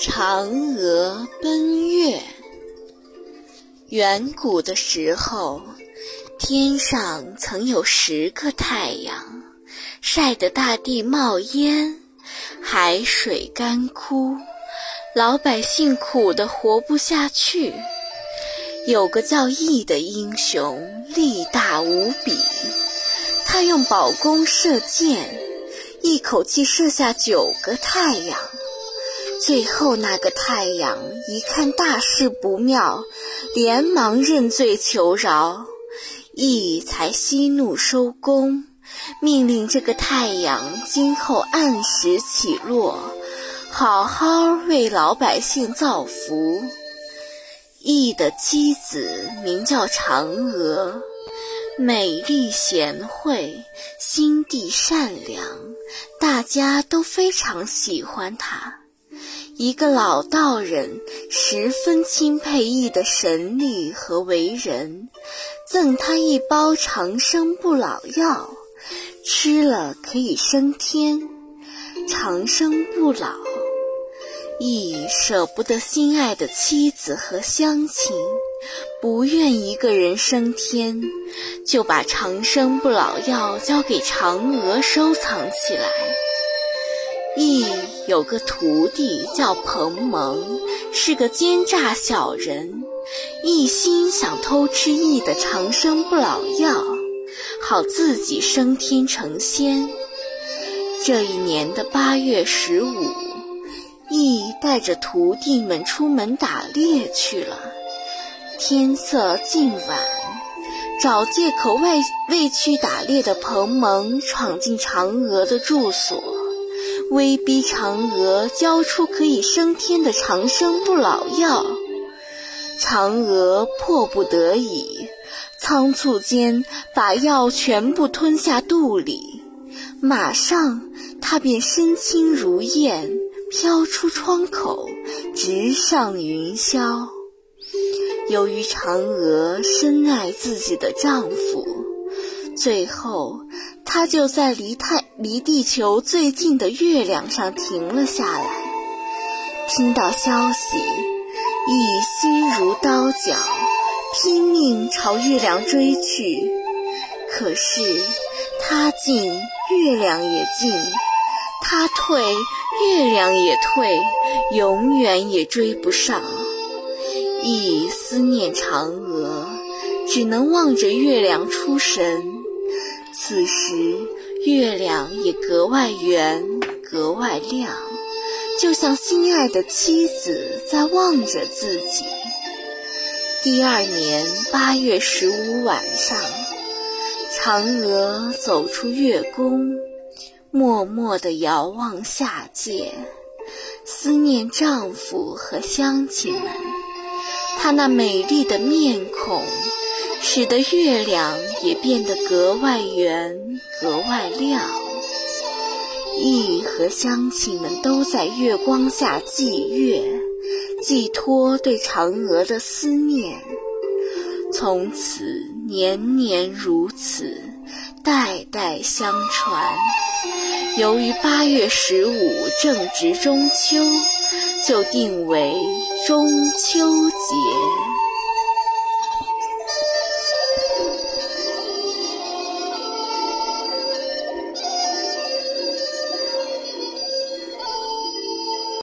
嫦娥奔月。远古的时候，天上曾有十个太阳，晒得大地冒烟，海水干枯，老百姓苦得活不下去。有个叫羿的英雄，力大无比，他用宝弓射箭，一口气射下九个太阳。最后，那个太阳一看大事不妙，连忙认罪求饶，羿才息怒收工，命令这个太阳今后按时起落，好好为老百姓造福。羿的妻子名叫嫦娥，美丽贤惠，心地善良，大家都非常喜欢她。一个老道人十分钦佩羿的神力和为人，赠他一包长生不老药，吃了可以升天，长生不老。羿舍不得心爱的妻子和乡亲，不愿一个人升天，就把长生不老药交给嫦娥收藏起来。羿有个徒弟叫彭蒙，是个奸诈小人，一心想偷吃羿的长生不老药，好自己升天成仙。这一年的八月十五，羿带着徒弟们出门打猎去了。天色近晚，找借口未未去打猎的彭蒙闯进嫦娥的住所。威逼嫦娥交出可以升天的长生不老药，嫦娥迫不得已，仓促间把药全部吞下肚里，马上她便身轻如燕，飘出窗口，直上云霄。由于嫦娥深爱自己的丈夫，最后。他就在离太离地球最近的月亮上停了下来。听到消息，羿心如刀绞，拼命朝月亮追去。可是他进，月亮也进；他退，月亮也退，永远也追不上。羿思念嫦娥，只能望着月亮出神。此时，月亮也格外圆，格外亮，就像心爱的妻子在望着自己。第二年八月十五晚上，嫦娥走出月宫，默默地遥望下界，思念丈夫和乡亲们。她那美丽的面孔。使得月亮也变得格外圆、格外亮。羿和乡亲们都在月光下祭月，寄托对嫦娥的思念。从此年年如此，代代相传。由于八月十五正值中秋，就定为中秋节。